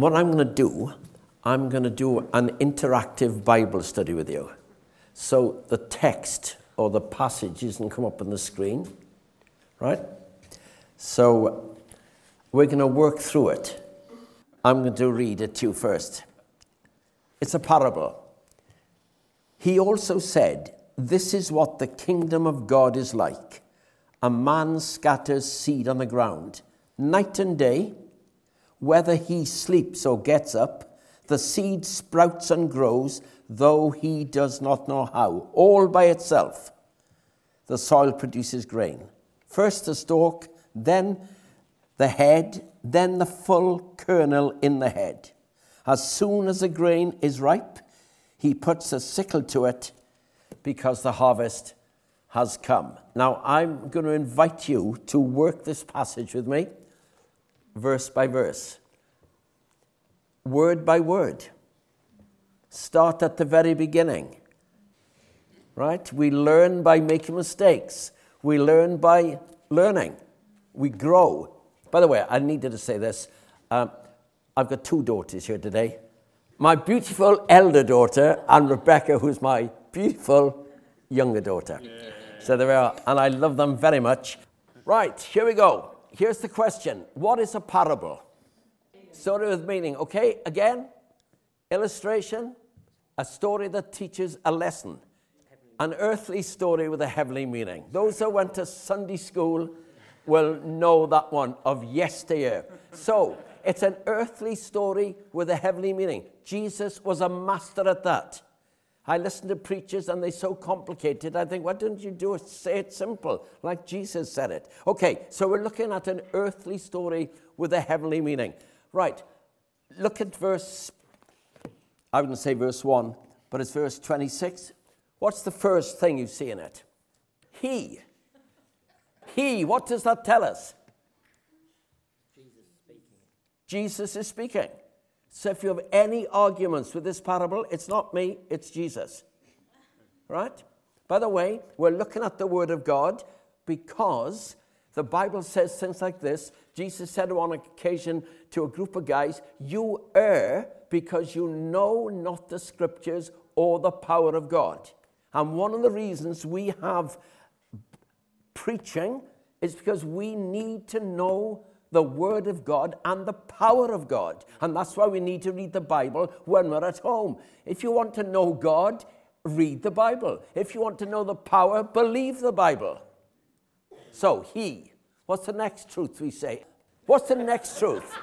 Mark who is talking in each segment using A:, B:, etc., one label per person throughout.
A: what I'm going to do, I'm going to do an interactive Bible study with you. So the text or the passage isn't come up on the screen, right? So we're going to work through it. I'm going to read it to you first. It's a parable. He also said, This is what the kingdom of God is like. A man scatters seed on the ground, night and day whether he sleeps or gets up, the seed sprouts and grows, though he does not know how, all by itself. The soil produces grain. First the stalk, then the head, then the full kernel in the head. As soon as the grain is ripe, he puts a sickle to it because the harvest has come. Now, I'm going to invite you to work this passage with me verse by verse, word by word. Start at the very beginning. Right? We learn by making mistakes. We learn by learning. We grow. By the way, I needed to say this. Um, I've got two daughters here today my beautiful elder daughter, and Rebecca, who's my beautiful younger daughter. Yeah. So there we are, and I love them very much. Right, here we go here's the question What is a parable? Story with meaning. Okay, again, illustration, a story that teaches a lesson, an earthly story with a heavenly meaning. Those that went to Sunday school will know that one of yesteryear. So, it's an earthly story with a heavenly meaning. Jesus was a master at that. I listen to preachers and they're so complicated. I think, why don't you do it? Say it simple, like Jesus said it. Okay, so we're looking at an earthly story with a heavenly meaning. Right, look at verse, I wouldn't say verse 1, but it's verse 26. What's the first thing you see in it? He. He, what does that tell us? Jesus, Jesus is speaking. So if you have any arguments with this parable, it's not me, it's Jesus. Right? By the way, we're looking at the Word of God because the Bible says things like this. Jesus said on occasion to a group of guys, You err because you know not the Scriptures or the power of God. And one of the reasons we have preaching is because we need to know the Word of God and the power of God. And that's why we need to read the Bible when we're at home. If you want to know God, read the Bible. If you want to know the power, believe the Bible. So, He. What's the next truth we say? What's the next truth?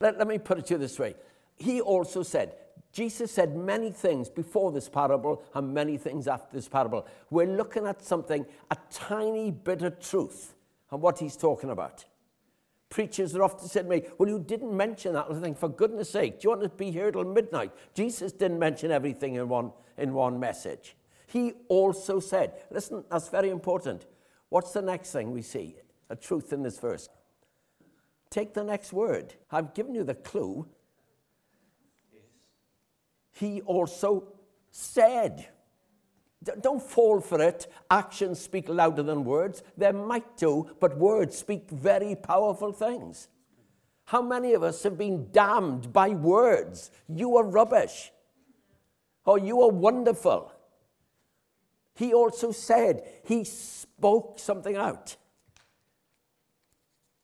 A: Let, let me put it to you this way. He also said, Jesus said many things before this parable and many things after this parable. We're looking at something, a tiny bit of truth, and what he's talking about preachers are often said to me, Well, you didn't mention that. I think, for goodness sake, do you want to be here till midnight? Jesus didn't mention everything in one, in one message. He also said, Listen, that's very important. What's the next thing we see? A truth in this verse. Take the next word. I've given you the clue. He also said. Don't fall for it. Actions speak louder than words. They might do, but words speak very powerful things. How many of us have been damned by words? You are rubbish. Or you are wonderful. He also said, he spoke something out.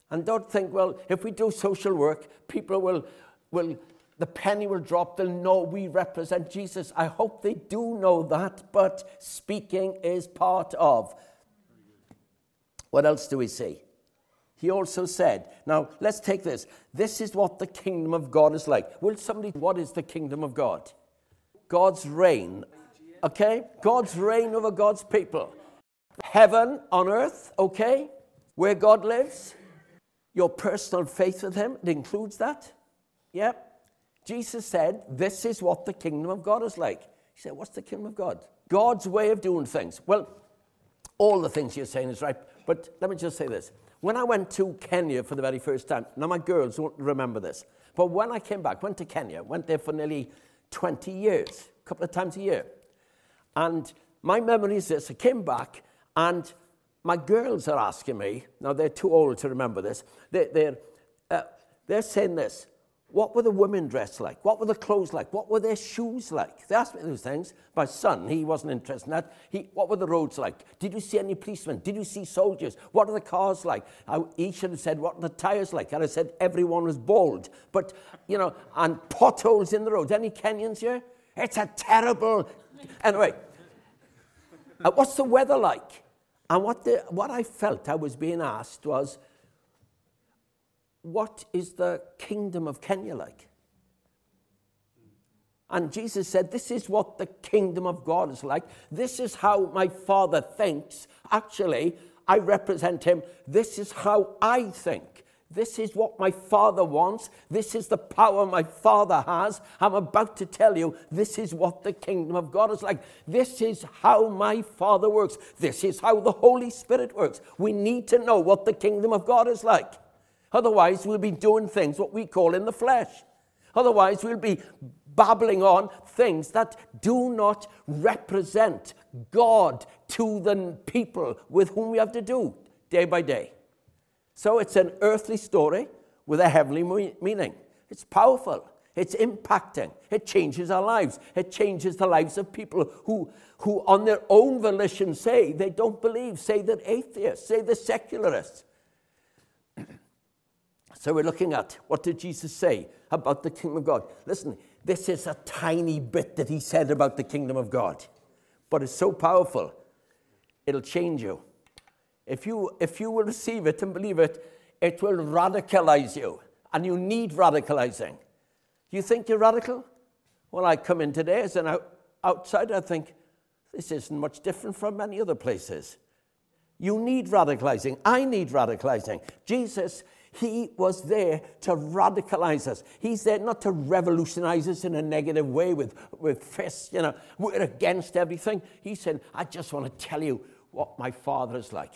A: And don't think, well, if we do social work, people will, will the penny will drop. They'll know we represent Jesus. I hope they do know that, but speaking is part of. What else do we see? he also said, now let's take this. This is what the kingdom of God is like. Will somebody, what is the kingdom of God? God's reign. Okay? God's reign over God's people. Heaven on earth, okay? Where God lives. Your personal faith with Him, it includes that. Yep. Jesus said, This is what the kingdom of God is like. He said, What's the kingdom of God? God's way of doing things. Well, all the things you're saying is right, but let me just say this. When I went to Kenya for the very first time, now my girls won't remember this, but when I came back, went to Kenya, went there for nearly 20 years, a couple of times a year. And my memory is this I came back, and my girls are asking me, now they're too old to remember this, they're, they're, uh, they're saying this what were the women dressed like? What were the clothes like? What were their shoes like? They asked me those things. My son, he wasn't interested in that. He, what were the roads like? Did you see any policemen? Did you see soldiers? What are the cars like? I, he should have said, what are the tires like? And I said, everyone was bald. But, you know, and potholes in the roads. Any Kenyans here? It's a terrible... Anyway, uh, what's the weather like? And what, the, what I felt I was being asked was, what is the kingdom of Kenya like? And Jesus said, This is what the kingdom of God is like. This is how my Father thinks. Actually, I represent him. This is how I think. This is what my Father wants. This is the power my Father has. I'm about to tell you, this is what the kingdom of God is like. This is how my Father works. This is how the Holy Spirit works. We need to know what the kingdom of God is like. Otherwise, we'll be doing things what we call in the flesh. Otherwise, we'll be babbling on things that do not represent God to the people with whom we have to do day by day. So it's an earthly story with a heavenly meaning. It's powerful. It's impacting. It changes our lives. It changes the lives of people who, who on their own volition say they don't believe, say they're atheists, say they're secularists. So we're looking at what did Jesus say about the kingdom of God? Listen, this is a tiny bit that he said about the kingdom of God, but it's so powerful, it'll change you. If you, if you will receive it and believe it, it will radicalize you, and you need radicalizing. Do you think you're radical? Well, I come in today as an out, outsider, I think this isn't much different from many other places. You need radicalizing. I need radicalizing. Jesus he was there to radicalize us. He's there not to revolutionize us in a negative way with, with fists, you know, we're against everything. He said, I just want to tell you what my father is like.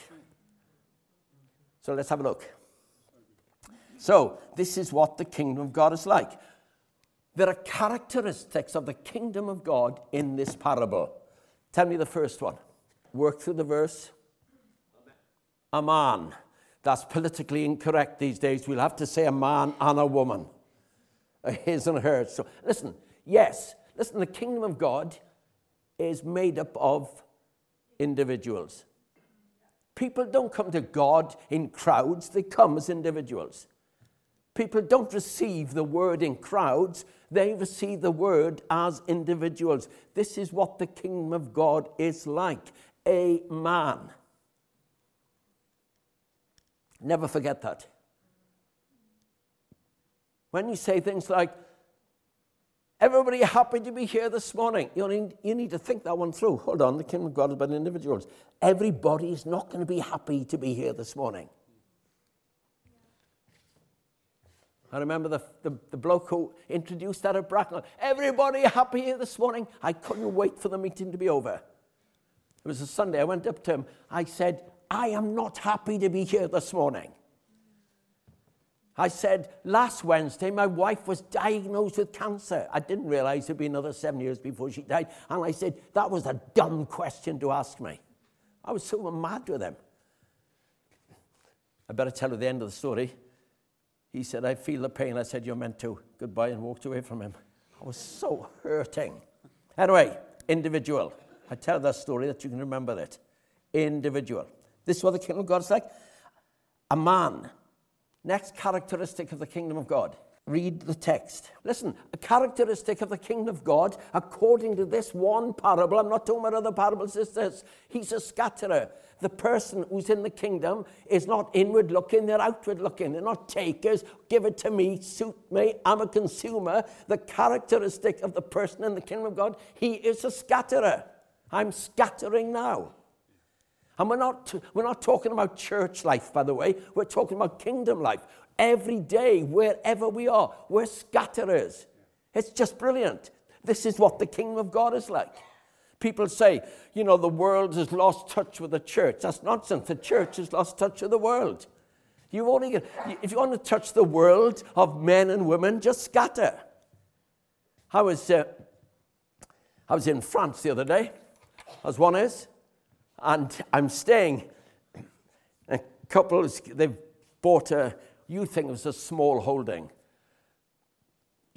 A: So let's have a look. So, this is what the kingdom of God is like. There are characteristics of the kingdom of God in this parable. Tell me the first one. Work through the verse. A man. That's politically incorrect these days. We'll have to say a man and a woman, a his and hers. So listen, yes, listen, the kingdom of God is made up of individuals. People don't come to God in crowds, they come as individuals. People don't receive the word in crowds, they receive the word as individuals. This is what the kingdom of God is like a man. Never forget that. When you say things like, Everybody happy to be here this morning. You need, you need to think that one through. Hold on, the kingdom of God is about individuals. Everybody is not going to be happy to be here this morning. I remember the, the, the, bloke who introduced that at Bracknell. Everybody happy here this morning? I couldn't wait for the meeting to be over. It was a Sunday. I went up to him. I said, I am not happy to be here this morning. I said, last Wednesday, my wife was diagnosed with cancer. I didn't realize it'd be another seven years before she died. And I said, that was a dumb question to ask me. I was so mad with him. I better tell you the end of the story. He said, I feel the pain. I said, You're meant to. Goodbye, and walked away from him. I was so hurting. Anyway, individual. I tell that story that you can remember it. Individual. This is what the kingdom of God is like. A man. Next characteristic of the kingdom of God read the text. Listen, a characteristic of the kingdom of God, according to this one parable, I'm not talking about other parables, is this He's a scatterer. The person who's in the kingdom is not inward looking, they're outward looking. They're not takers, give it to me, suit me, I'm a consumer. The characteristic of the person in the kingdom of God, he is a scatterer. I'm scattering now. And we're not, we're not talking about church life, by the way. We're talking about kingdom life. Every day, wherever we are, we're scatterers. It's just brilliant. This is what the kingdom of God is like. People say, you know, the world has lost touch with the church. That's nonsense. The church has lost touch with the world. You only if you want to touch the world of men and women, just scatter. I was, uh, I was in France the other day, as one is, and I'm staying. A couple, they've bought a, you'd think it was a small holding,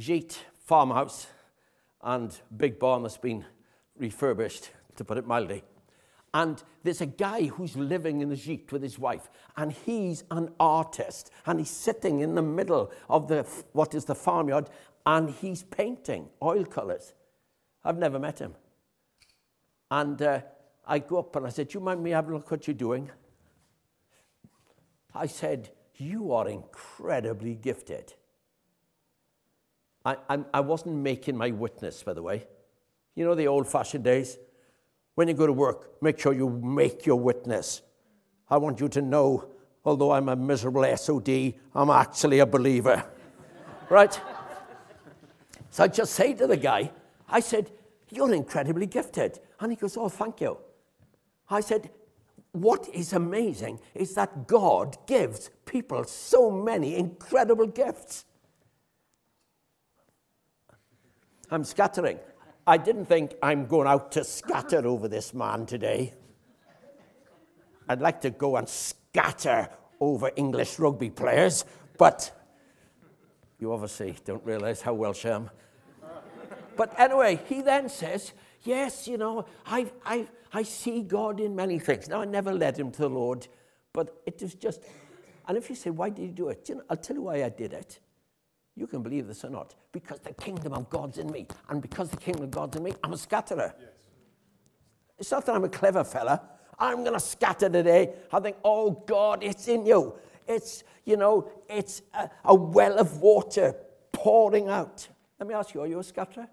A: Gite farmhouse and big barn that's been refurbished, to put it mildly. And there's a guy who's living in the gîte with his wife, and he's an artist, and he's sitting in the middle of the what is the farmyard, and he's painting oil colours. I've never met him. And uh, I go up and I said, you mind me having a look at what you're doing? I said, You are incredibly gifted. I, I, I wasn't making my witness, by the way. You know the old fashioned days? When you go to work, make sure you make your witness. I want you to know, although I'm a miserable SOD, I'm actually a believer. right? So I just say to the guy, I said, You're incredibly gifted. And he goes, Oh, thank you. I said, What is amazing is that God gives people so many incredible gifts. I'm scattering. I didn't think I'm going out to scatter over this man today. I'd like to go and scatter over English rugby players, but you obviously don't realize how Welsh I am. But anyway, he then says, Yes, you know, I, I, I see God in many things. Now, I never led him to the Lord, but it was just. And if you say, Why did you do it? You know, I'll tell you why I did it. You can believe this or not. Because the kingdom of God's in me. And because the kingdom of God's in me, I'm a scatterer. Yes. It's not that I'm a clever fella. I'm going to scatter today. I think, oh God, it's in you. It's, you know, it's a, a well of water pouring out. Let me ask you, are you a scatterer?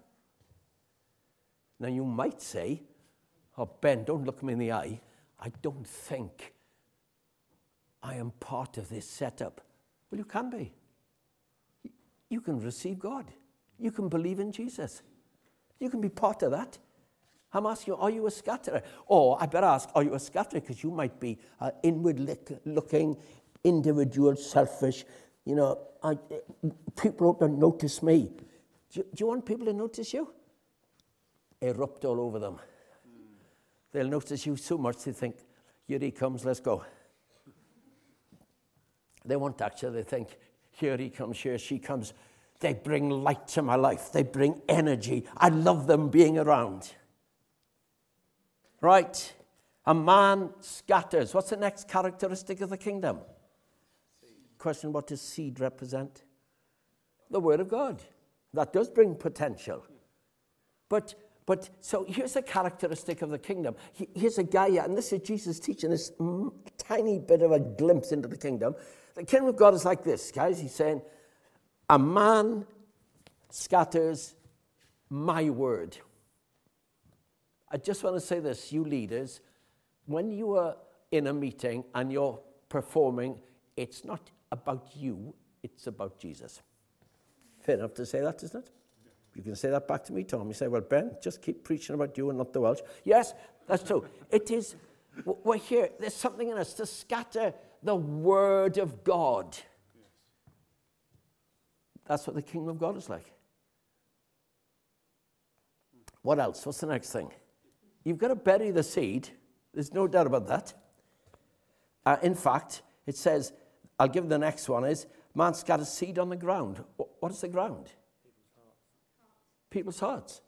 A: Now you might say, oh Ben, don't look me in the eye. I don't think I am part of this setup. Well, you can be you can receive God. You can believe in Jesus. You can be part of that. I'm asking you, are you a scatterer? Or I better ask, are you a scatterer? Because you might be an inward looking, individual, selfish. You know, I, people don't notice me. Do, do, you want people to notice you? Erupt all over them. They'll notice you so much they think, here he comes, let's go. They won't actually think, here he comes, here she comes. They bring light to my life. They bring energy. I love them being around. Right? A man scatters. What's the next characteristic of the kingdom? Seed. Question What does seed represent? The Word of God. That does bring potential. But, but so here's a characteristic of the kingdom. Here's a guy, and this is Jesus teaching this tiny bit of a glimpse into the kingdom. The kingdom of God is like this, guys. He's saying, A man scatters my word. I just want to say this, you leaders, when you are in a meeting and you're performing, it's not about you, it's about Jesus. Fair enough to say that, isn't it? You can say that back to me, Tom. You say, well, Ben, just keep preaching about you and not the Welsh. Yes, that's true. it is, we're here, there's something in us to scatter the Word of God. Yes. That's what the kingdom of God is like. What else? What's the next thing? You've got to bury the seed. There's no doubt about that. Uh, in fact, it says, I'll give the next one is, man scatters seed on the ground. What is the ground? People's hearts.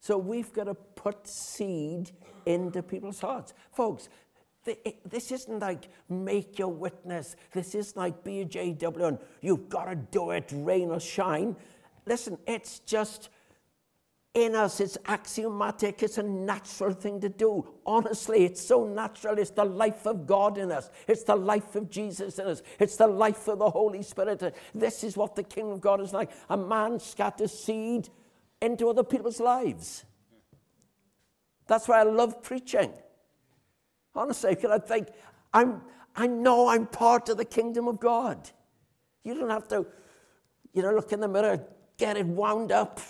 A: So we've got to put seed into people's hearts. Folks, This isn't like make your witness. This isn't like be a JW and you've got to do it, rain or shine. Listen, it's just in us. It's axiomatic. It's a natural thing to do. Honestly, it's so natural. It's the life of God in us. It's the life of Jesus in us. It's the life of the Holy Spirit. This is what the kingdom of God is like. A man scatters seed into other people's lives. That's why I love preaching. Honestly, because I think I'm, I know I'm part of the kingdom of God. You don't have to, you know, look in the mirror, get it wound up.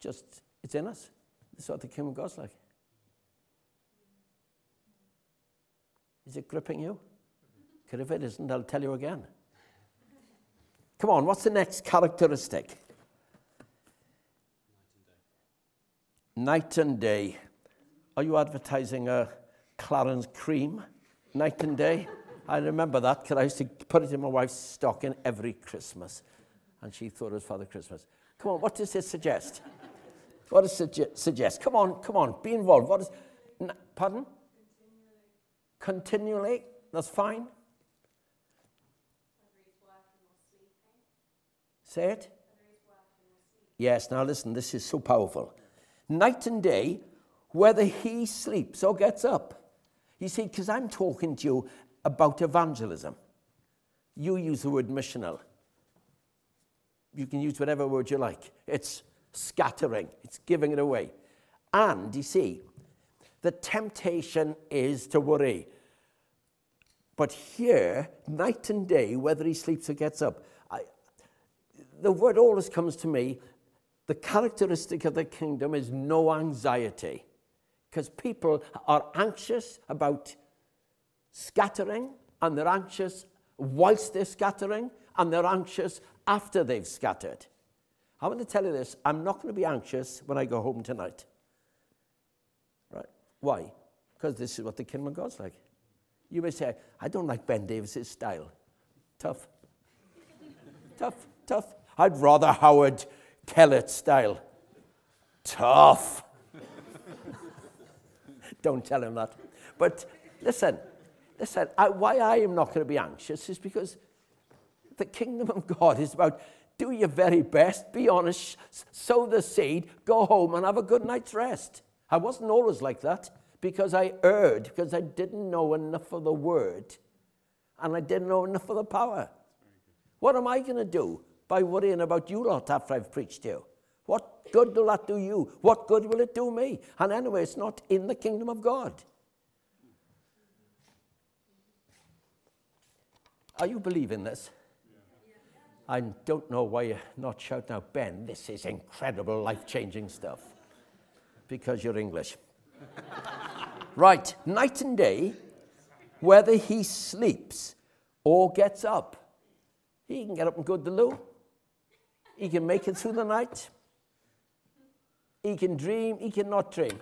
A: Just, it's in us. That's what the kingdom of God's like. Is it gripping you? Because if it isn't, I'll tell you again. Come on, what's the next characteristic? Night and day. Are you advertising a Clarins cream? Night and day? I remember that because I used to put it in my wife's stocking every Christmas. And she thought it was Father Christmas. Come on, what does this suggest? What does suggest? Come on, come on, be involved. What is, pardon? Continually. Continually. That's fine. Say it. Yes, now listen, this is so powerful. Night and day, whether he sleeps or gets up. You see, because I'm talking to you about evangelism. You use the word missional. You can use whatever word you like. It's scattering, it's giving it away. And you see, the temptation is to worry. But here, night and day, whether he sleeps or gets up, I, the word always comes to me the characteristic of the kingdom is no anxiety. Because people are anxious about scattering, and they're anxious whilst they're scattering, and they're anxious after they've scattered. I want to tell you this I'm not going to be anxious when I go home tonight. Right? Why? Because this is what the kingdom of God's like. You may say, I don't like Ben Davis's style. Tough. tough, tough. I'd rather Howard Kellett style. Tough. don't tell him that. But listen, listen, I, why I am not going to be anxious is because the kingdom of God is about do your very best, be honest, sow the seed, go home and have a good night's rest. I wasn't always like that because I erred, because I didn't know enough of the word and I didn't know enough of the power. What am I going to do by worrying about you lot after I've preached to you? What good will that do you? What good will it do me? And anyway, it's not in the kingdom of God. Are you believing this? I don't know why you're not shouting out, Ben, this is incredible, life changing stuff. Because you're English. right, night and day, whether he sleeps or gets up, he can get up and go to the loo. He can make it through the night. He can dream, he cannot dream.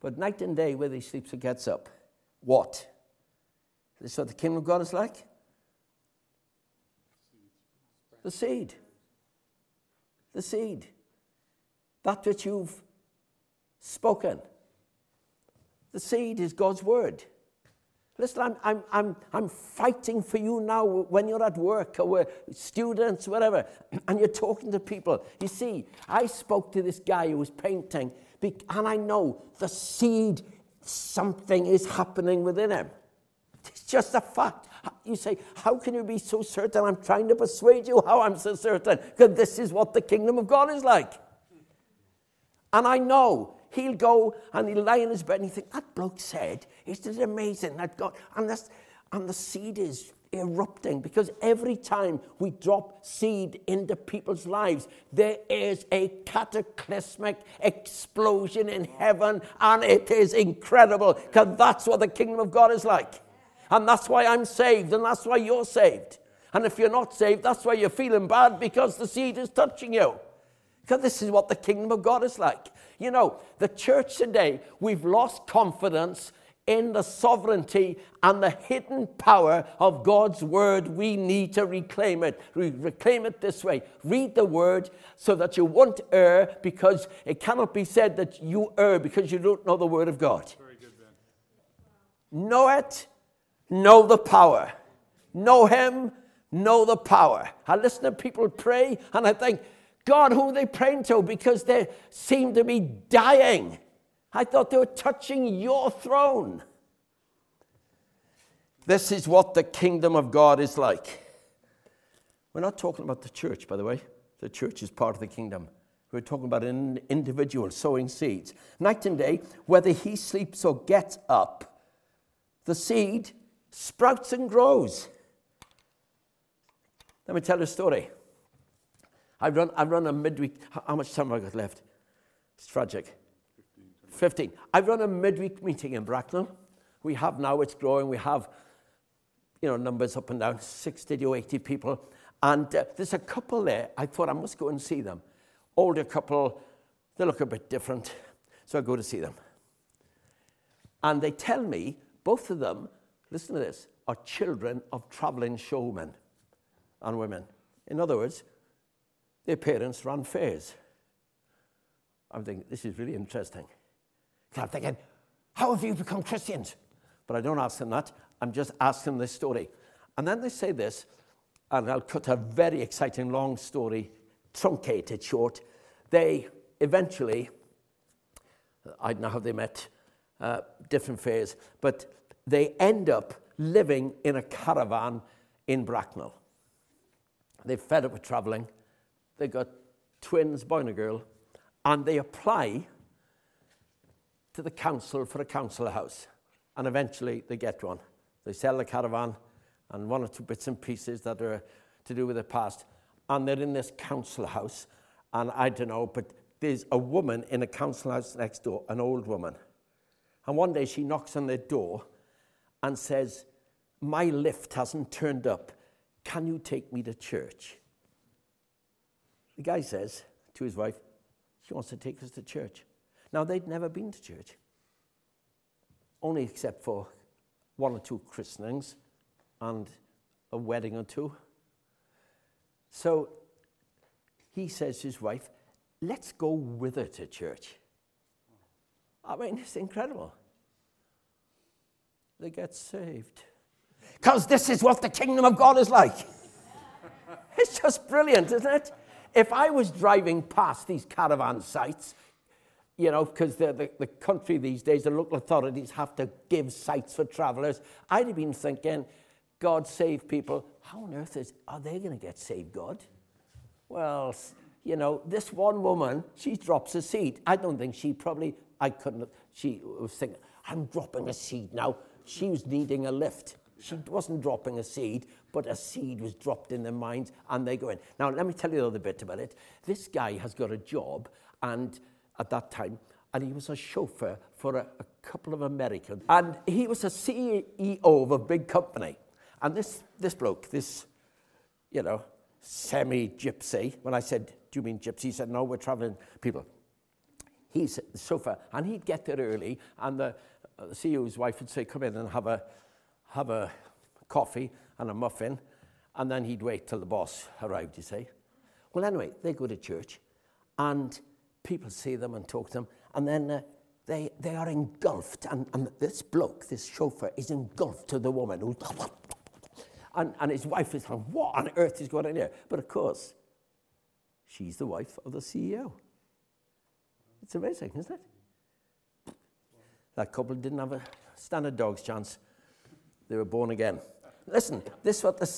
A: But night and day, whether he sleeps or gets up, what? This is what the kingdom of God is like? The seed. The seed. That which you've spoken. The seed is God's word. Listen, I'm, I'm, I'm, I'm fighting for you now when you're at work or with students, whatever, and you're talking to people. You see, I spoke to this guy who was painting, and I know the seed, something is happening within him. It's just a fact. You say, How can you be so certain? I'm trying to persuade you how I'm so certain, because this is what the kingdom of God is like. And I know he'll go and he'll lie in his bed and he'll think, That bloke said, Isn't it amazing that God, and, that's, and the seed is erupting because every time we drop seed into people's lives, there is a cataclysmic explosion in heaven, and it is incredible because that's what the kingdom of God is like. And that's why I'm saved, and that's why you're saved. And if you're not saved, that's why you're feeling bad because the seed is touching you. Because this is what the kingdom of God is like. You know, the church today, we've lost confidence in the sovereignty and the hidden power of God's word. We need to reclaim it. We reclaim it this way read the word so that you won't err, because it cannot be said that you err because you don't know the word of God. Right. Know it, know the power. Know Him, know the power. I listen to people pray and I think, God, who are they praying to? Because they seem to be dying. I thought they were touching your throne. This is what the kingdom of God is like. We're not talking about the church, by the way. The church is part of the kingdom. We're talking about an individual sowing seeds. Night and day, whether he sleeps or gets up, the seed sprouts and grows. Let me tell a story. I run, I run a midweek. How much time have I got left? It's tragic. 15. 15. I run a midweek meeting in Bracknell. We have now, it's growing. We have, you know, numbers up and down, 60 to 80 people. And uh, there's a couple there. I thought I must go and see them. Older couple, they look a bit different. So I go to see them. And they tell me, both of them, listen to this, are children of traveling showmen and women. In other words, their parents ran fairs. I'm thinking, this is really interesting. I'm thinking, how have you become Christians? But I don't ask them that. I'm just asking this story. And then they say this, and I'll cut a very exciting long story, truncated short. They eventually, I don't know how they met, uh, different fairs, but they end up living in a caravan in Bracknell. They're fed up with traveling. They've got twins, boy and a girl, and they apply to the council for a council house. And eventually they get one. They sell the caravan and one or two bits and pieces that are to do with the past. And they're in this council house. And I don't know, but there's a woman in a council house next door, an old woman. And one day she knocks on their door and says, My lift hasn't turned up. Can you take me to church? The guy says to his wife, She wants to take us to church. Now, they'd never been to church, only except for one or two christenings and a wedding or two. So he says to his wife, Let's go with her to church. I mean, it's incredible. They get saved. Because this is what the kingdom of God is like. it's just brilliant, isn't it? If I was driving past these caravan sites, you know, because the, the, the, country these days, the local authorities have to give sites for travelers, I'd have been thinking, God save people. How on earth is, are they going to get saved, God? Well, you know, this one woman, she drops a seed. I don't think she probably, I couldn't, she was thinking, I'm dropping a seed now. She was needing a lift. She wasn't dropping a seed, but a seed was dropped in their minds and they go in. Now, let me tell you a little bit about it. This guy has got a job, and at that time, and he was a chauffeur for a, a couple of Americans. And he was a CEO of a big company. And this, this bloke, this, you know, semi gypsy, when I said, Do you mean gypsy? He said, No, we're traveling people. He's the chauffeur, and he'd get there early, and the, the CEO's wife would say, Come in and have a, have a coffee and a muffin, and then he'd wait till the boss arrived, you see. Well, anyway, they go to church, and people see them and talk to them, and then uh, they, they are engulfed, and, and this bloke, this chauffeur, is engulfed to the woman who. And, and his wife is like, what on earth is going on here? But of course, she's the wife of the CEO. It's amazing, isn't it? That couple didn't have a standard dog's chance. They were born again. Listen, this is what the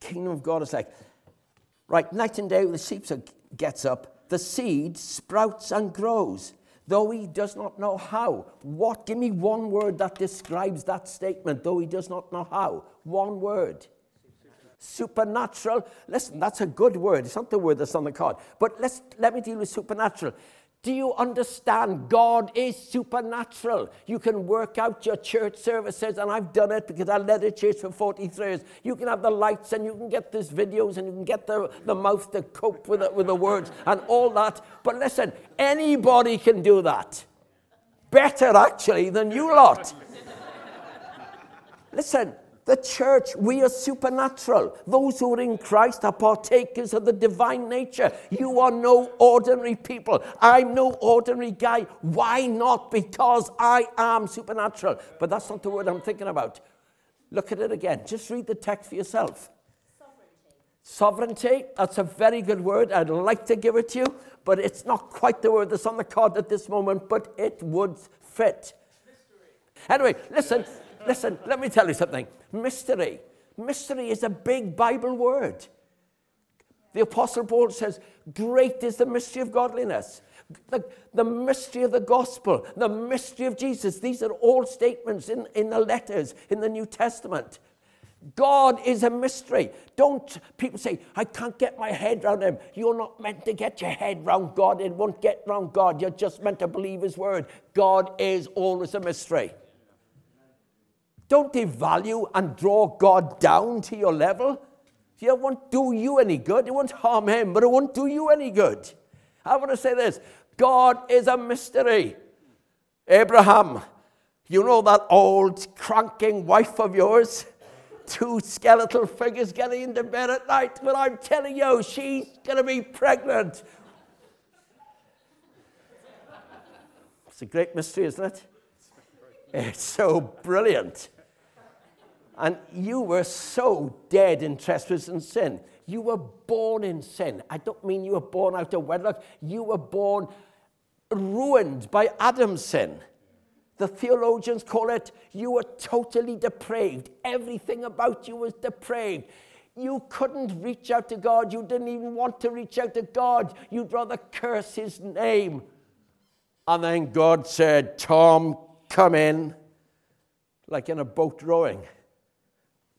A: kingdom of God is like. Right, night and day, the sheep gets up, the seed sprouts and grows, though he does not know how. What? Give me one word that describes that statement, though he does not know how. One word. Supernatural. Listen, that's a good word. It's not the word that's on the card. But let's, let me deal with supernatural. Do you understand? God is supernatural. You can work out your church services, and I've done it because I led a church for 43 years. You can have the lights, and you can get these videos, and you can get the, the mouth to cope with, it, with the words and all that. But listen, anybody can do that. Better, actually, than you lot. listen, The church, we are supernatural. Those who are in Christ are partakers of the divine nature. You are no ordinary people. I'm no ordinary guy. Why not? Because I am supernatural. But that's not the word I'm thinking about. Look at it again. Just read the text for yourself. Sovereignty. Sovereignty, that's a very good word. I'd like to give it to you, but it's not quite the word that's on the card at this moment, but it would fit. Mystery. Anyway, listen. Listen, let me tell you something. Mystery. Mystery is a big Bible word. The Apostle Paul says, Great is the mystery of godliness. The, the mystery of the gospel, the mystery of Jesus. These are all statements in, in the letters in the New Testament. God is a mystery. Don't people say, I can't get my head around him. You're not meant to get your head around God. It won't get around God. You're just meant to believe his word. God is always a mystery. Don't devalue and draw God down to your level. It won't do you any good. It won't harm him, but it won't do you any good. I want to say this God is a mystery. Abraham, you know that old cranking wife of yours? Two skeletal figures getting into bed at night, but I'm telling you, she's going to be pregnant. It's a great mystery, isn't it? It's so brilliant. And you were so dead in trespass and sin. You were born in sin. I don't mean you were born out of wedlock. You were born ruined by Adam's sin. The theologians call it you were totally depraved. Everything about you was depraved. You couldn't reach out to God. You didn't even want to reach out to God. You'd rather curse his name. And then God said, Tom, come in, like in a boat rowing.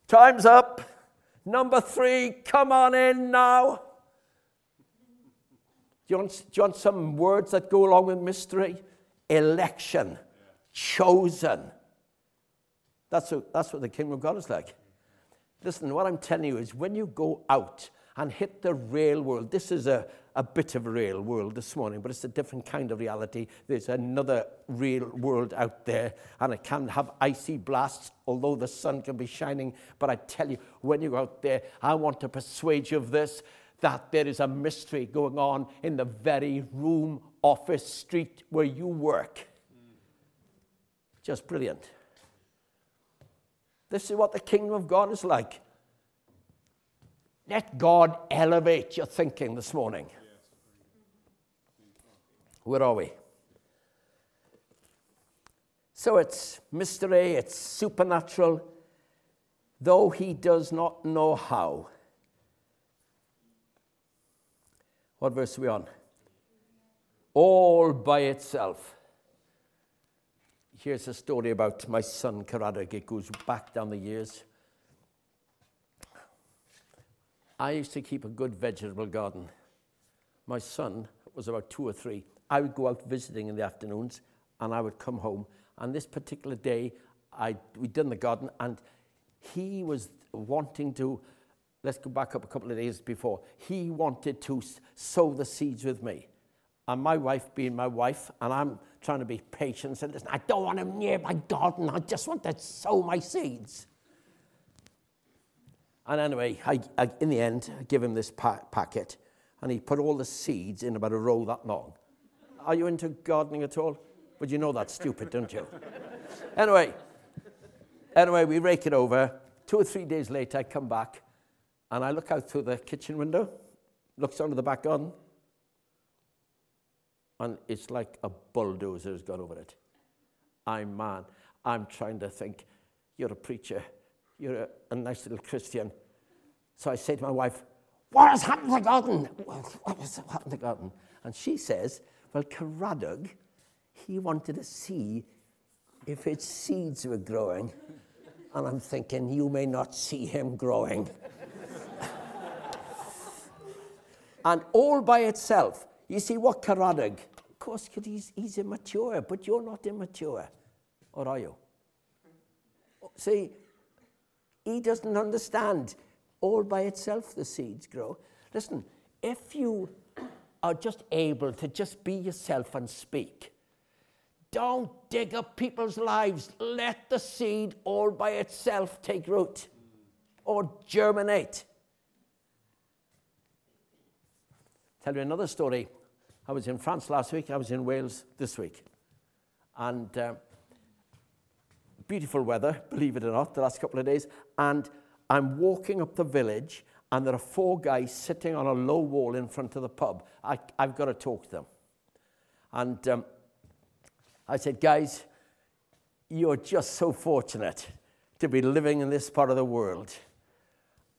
A: Time's up. Number three, come on in now. Do you, want, do you want some words that go along with mystery? Election, chosen. That's that's what the kingdom of God is like. Listen, what I'm telling you is when you go out and hit the real world, this is a, a bit of a real world this morning, but it's a different kind of reality. There's another real world out there, and it can have icy blasts, although the sun can be shining. But I tell you, when you're out there, I want to persuade you of this that there is a mystery going on in the very room, office, street where you work. Just brilliant. This is what the kingdom of God is like. Let God elevate your thinking this morning. Where are we? So it's mystery, it's supernatural, though he does not know how. What verse are we on? All by itself. Here's a story about my son Caradog. It goes back down the years. I used to keep a good vegetable garden. My son was about two or three. I would go out visiting in the afternoons and I would come home. And this particular day, I, we'd done the garden and he was wanting to, let's go back up a couple of days before, he wanted to sow the seeds with me. And my wife being my wife, and I'm trying to be patient, and listen, I don't want him near my garden, I just want to sow my seeds. And anyway, I, I, in the end, I give him this pa- packet, and he put all the seeds in about a roll that long. Are you into gardening at all? But you know that's stupid, don't you? anyway, anyway, we rake it over. Two or three days later, I come back and I look out through the kitchen window, looks onto the back garden, and it's like a bulldozer has gone over it. I'm man. I'm trying to think, you're a preacher, you're a, a nice little Christian. So I say to my wife, What has happened to the garden? What has happened to the garden? And she says, well, Caradog, he wanted to see if its seeds were growing. And I'm thinking, you may not see him growing. and all by itself, you see what Caradog, of course, he's, he's immature, but you're not immature. Or are you? See, he doesn't understand. All by itself, the seeds grow. Listen, if you are just able to just be yourself and speak, Don't dig up people's lives. Let the seed all by itself take root or germinate. Tell you another story. I was in France last week, I was in Wales this week. And uh, beautiful weather, believe it or not, the last couple of days. And I'm walking up the village, and there are four guys sitting on a low wall in front of the pub. I, have got to talk to them. And um, I said, Guys, you're just so fortunate to be living in this part of the world.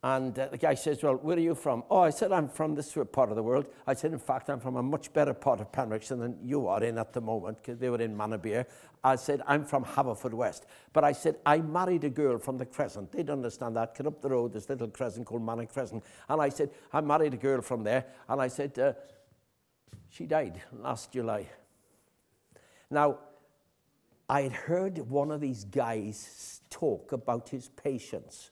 A: And uh, the guy says, Well, where are you from? Oh, I said, I'm from this part of the world. I said, In fact, I'm from a much better part of Pembrokeshire than you are in at the moment, because they were in Manorbier. I said, I'm from Haverfordwest. But I said, I married a girl from the Crescent. They'd understand that. Get up the road, this little crescent called Manor Crescent. And I said, I married a girl from there. And I said, uh, She died last July. Now, I had heard one of these guys talk about his patients.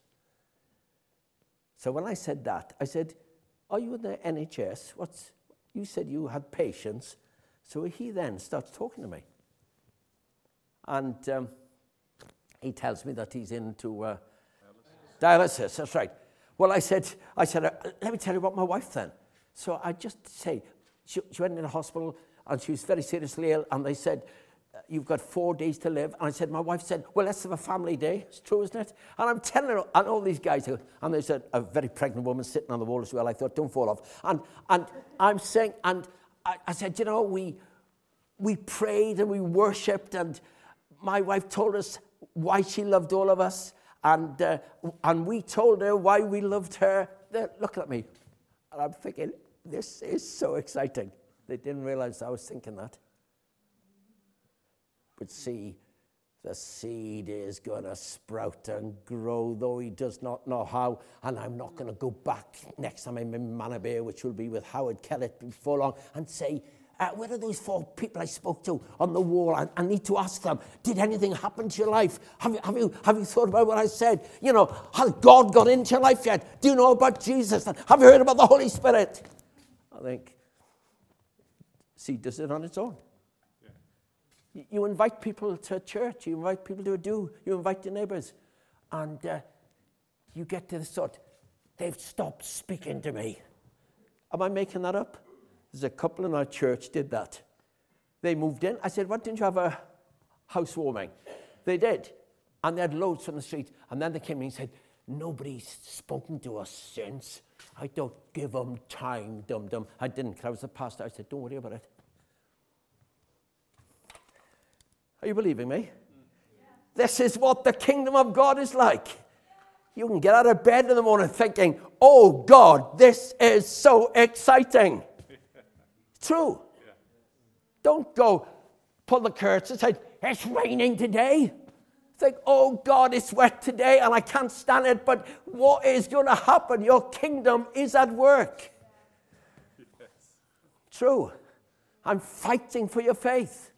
A: So when I said that, I said, Are you in the NHS? What's, you said you had patients. So he then starts talking to me. And um, he tells me that he's into uh, dialysis. dialysis. That's right. Well, I said, I said, uh, let me tell you about my wife then. So I just say, she, she went in the hospital and she was very seriously ill, and they said, you've got four days to live. And I said, my wife said, well, let's have a family day. It's true, isn't it? And I'm telling her, and all these guys, and there's a, a very pregnant woman sitting on the wall as well. I thought, don't fall off. And, and I'm saying, and I, I said, you know, we, we prayed and we worshipped, and my wife told us why she loved all of us, and, uh, and we told her why we loved her. They're looking at me, and I'm thinking, this is so exciting. They didn't realize I was thinking that. But see, the seed is going to sprout and grow, though he does not know how. And I'm not going to go back next time I'm in Manorbier, which will be with Howard Kellett before long, and say, uh, where are those four people I spoke to on the wall? I, I, need to ask them, did anything happen to your life? Have you, have, you, have you thought about what I said? You know, has God got into your life yet? Do you know about Jesus? Have you heard about the Holy Spirit? I think seed does it on its own. You invite people to church, you invite people to a do, you invite your neighbors, and uh, you get to the sort, they've stopped speaking to me. Am I making that up? There's a couple in our church did that. They moved in. I said, Why didn't you have a housewarming? They did. And they had loads from the street. And then they came in and said, Nobody's spoken to us since. I don't give them time, dum dum. I didn't. Because I was the pastor. I said, Don't worry about it. Are you believing me? This is what the kingdom of God is like. You can get out of bed in the morning thinking, oh God, this is so exciting. True. Don't go pull the curtains and say, it's raining today. Think, oh God, it's wet today and I can't stand it, but what is going to happen? Your kingdom is at work. Yes. True. I'm fighting for your faith.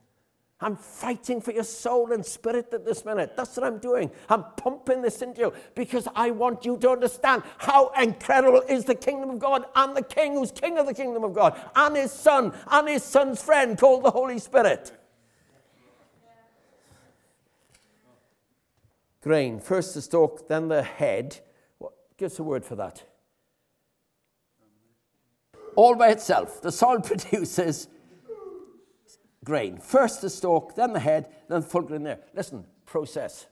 A: I'm fighting for your soul and spirit at this minute. That's what I'm doing. I'm pumping this into you because I want you to understand how incredible is the kingdom of God and the king who's king of the kingdom of God and his son and his son's friend called the Holy Spirit. Grain, first the stalk, then the head. What, give us a word for that. All by itself. The soil produces grain. First the stalk, then the head, then the full grain there. Listen, process.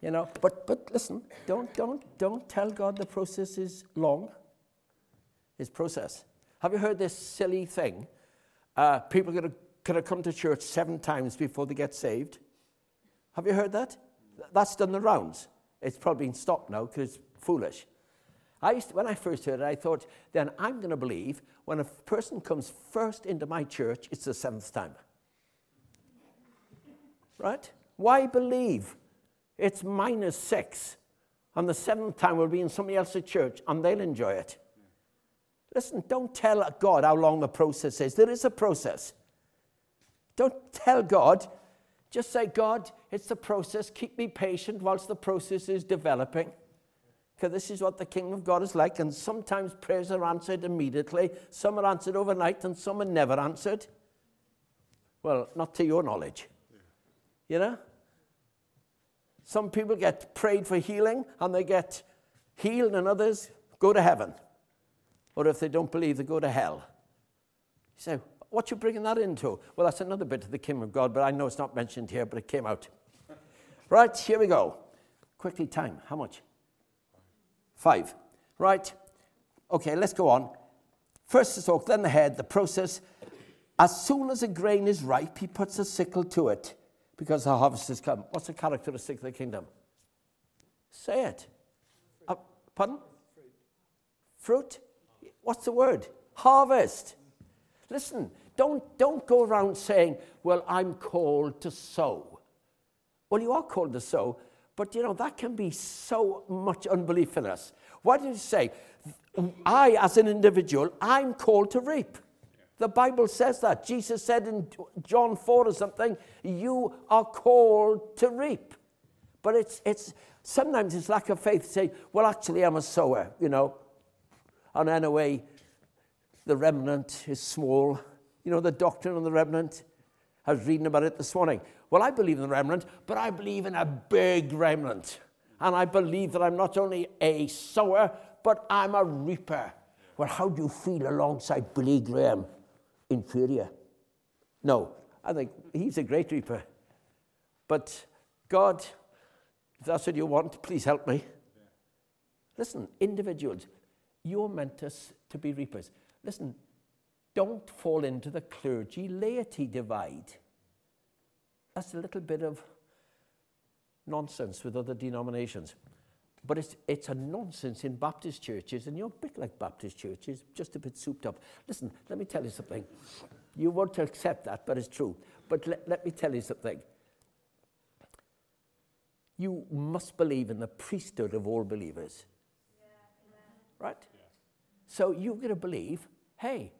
A: You know, but but listen, don't don't don't tell God the process is long. It's process. Have you heard this silly thing? Uh, people are to come to church seven times before they get saved. Have you heard that? That's done the rounds. It's probably been stopped now because it's foolish. I used to, when I first heard it, I thought, then I'm going to believe when a person comes first into my church, it's the seventh time. Right? Why believe it's minus six and the seventh time will be in somebody else's church and they'll enjoy it? Listen, don't tell God how long the process is. There is a process. Don't tell God. Just say, God, it's the process. Keep me patient whilst the process is developing because this is what the kingdom of God is like. And sometimes prayers are answered immediately, some are answered overnight, and some are never answered. Well, not to your knowledge. You know? Some people get prayed for healing and they get healed, and others go to heaven. Or if they don't believe, they go to hell. You say, what you bringing that into? Well, that's another bit of the kingdom of God, but I know it's not mentioned here, but it came out. right, here we go. Quickly, time. How much? Five. Right. Okay, let's go on. First the stalk, then the head, the process. As soon as a grain is ripe, he puts a sickle to it because the harvest has come. What's the characteristic of the kingdom? Say it. Uh, pardon? Fruit. Fruit? What's the word? Harvest. Listen, don't, don't go around saying, well, I'm called to sow. Well, you are called to sow, but you know, that can be so much unbelief in us. Why did you say, I, as an individual, I'm called to reap? The Bible says that. Jesus said in John 4 or something, you are called to reap. But it's, it's sometimes it's lack of faith to say, well, actually, I'm a sower, you know. And anyway, the remnant is small. You know, the doctrine of the remnant. I was reading about it this morning. Well, I believe in the remnant, but I believe in a big remnant. And I believe that I'm not only a sower, but I'm a reaper. Well, how do you feel alongside Billy Graham? Inferior. No, I think he's a great reaper. But God, if that's what you want, please help me. Listen, individuals, you're meant to, to be reapers. Listen, don't fall into the clergy laity divide. That's a little bit of nonsense with other denominations. But it's, it's a nonsense in Baptist churches, and you're a bit like Baptist churches, just a bit souped up. Listen, let me tell you something. You won't accept that, but it's true. But let, let me tell you something. You must believe in the priesthood of all believers. Yeah, right? Yeah. So you're going to believe hey,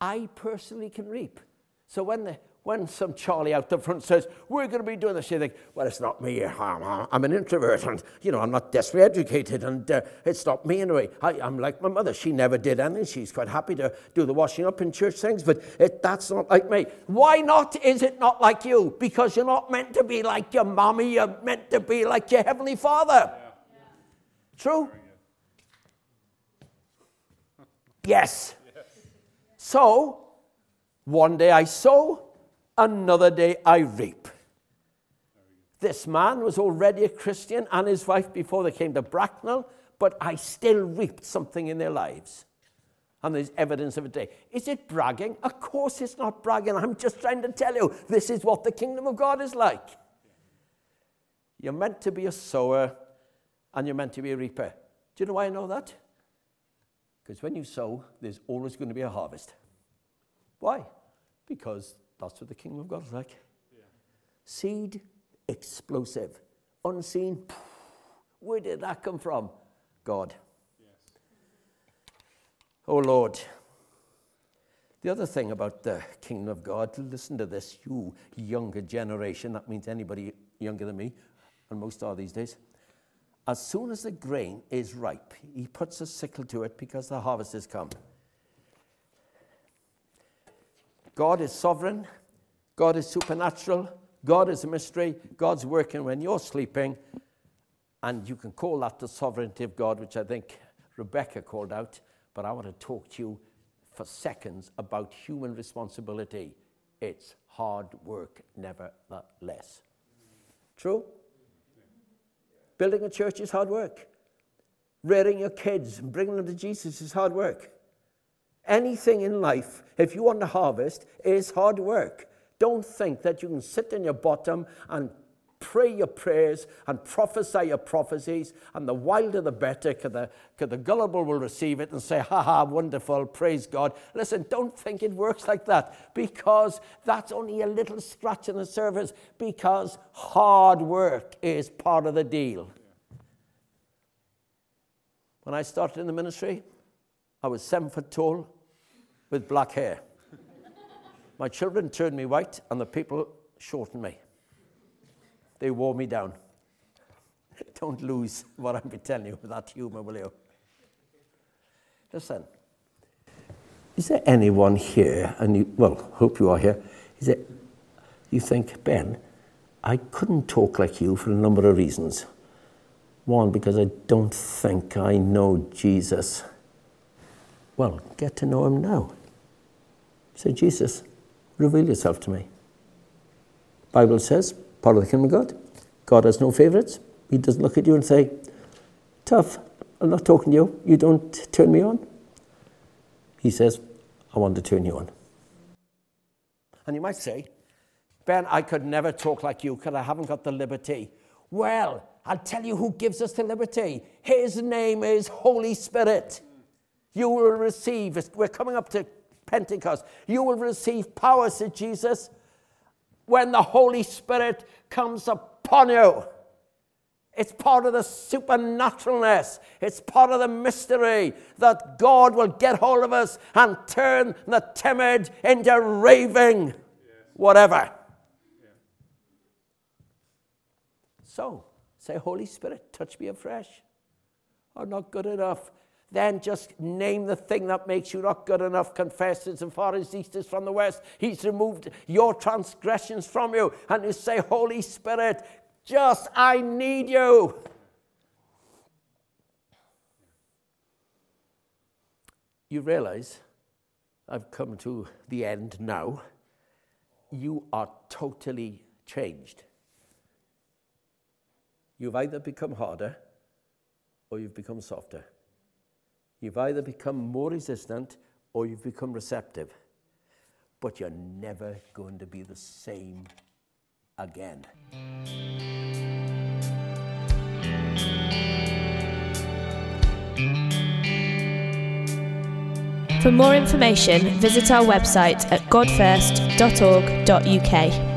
A: I personally can reap. So when, the, when some Charlie out the front says, we're going to be doing this, you think, well, it's not me. I'm, I'm an introvert and, you know, I'm not desperately educated and uh, it's not me anyway. I, I'm like my mother. She never did anything. She's quite happy to do the washing up in church things, but it, that's not like me. Why not is it not like you? Because you're not meant to be like your mommy. You're meant to be like your heavenly father. Yeah. True? Yes. So, one day I sow, another day I reap. This man was already a Christian and his wife before they came to Bracknell, but I still reaped something in their lives. And there's evidence of it today. Is it bragging? Of course it's not bragging. I'm just trying to tell you this is what the kingdom of God is like. You're meant to be a sower and you're meant to be a reaper. Do you know why I know that? Because when you sow, there's always going to be a harvest. Why? Because that's what the kingdom of God is like. Yeah. Seed, explosive. Unseen, where did that come from? God. Yes. Oh Lord. The other thing about the kingdom of God, listen to this, you younger generation, that means anybody younger than me, and most are these days. As soon as the grain is ripe, he puts a sickle to it because the harvest has come. God is sovereign, God is supernatural, God is a mystery, God's working when you're sleeping, and you can call that the sovereignty of God, which I think Rebecca called out. But I want to talk to you for seconds about human responsibility. It's hard work, nevertheless. True? Building a church is hard work. Rearing your kids and bringing them to Jesus is hard work. Anything in life, if you want to harvest, is hard work. Don't think that you can sit in your bottom and pray your prayers and prophesy your prophecies, and the wilder the better, because the, the gullible will receive it and say, ha ha, wonderful, praise God. Listen, don't think it works like that, because that's only a little scratch in the surface, because hard work is part of the deal. When I started in the ministry, I was seven foot tall with black hair. My children turned me white, and the people shortened me. They wore me down. Don't lose what I'm telling you with that humor, will you? Listen, is there anyone here, and you, well, hope you are here, He said, You think, Ben, I couldn't talk like you for a number of reasons. One, because I don't think I know Jesus. Well, get to know him now. Say, Jesus, reveal yourself to me. Bible says, part of the kingdom of God, God has no favorites. He doesn't look at you and say, tough, I'm not talking to you. You don't turn me on. He says, I want to turn you on. And you might say, Ben, I could never talk like you because I haven't got the liberty. Well, I'll tell you who gives us the liberty. His name is Holy Spirit. You will receive, we're coming up to Pentecost, you will receive power, said Jesus, when the Holy Spirit comes upon you. It's part of the supernaturalness. It's part of the mystery that God will get hold of us and turn the timid into raving, whatever. Yeah. So, say, Holy Spirit, touch me afresh. I'm not good enough. Then just name the thing that makes you not good enough. Confess as far as east is from the west. He's removed your transgressions from you. And you say, Holy Spirit, just, I need you. You realize I've come to the end now. You are totally changed. You've either become harder or you've become softer. You've either become more resistant or you've become receptive. But you're never going to be the same again.
B: For more information, visit our website at godfirst.org.uk.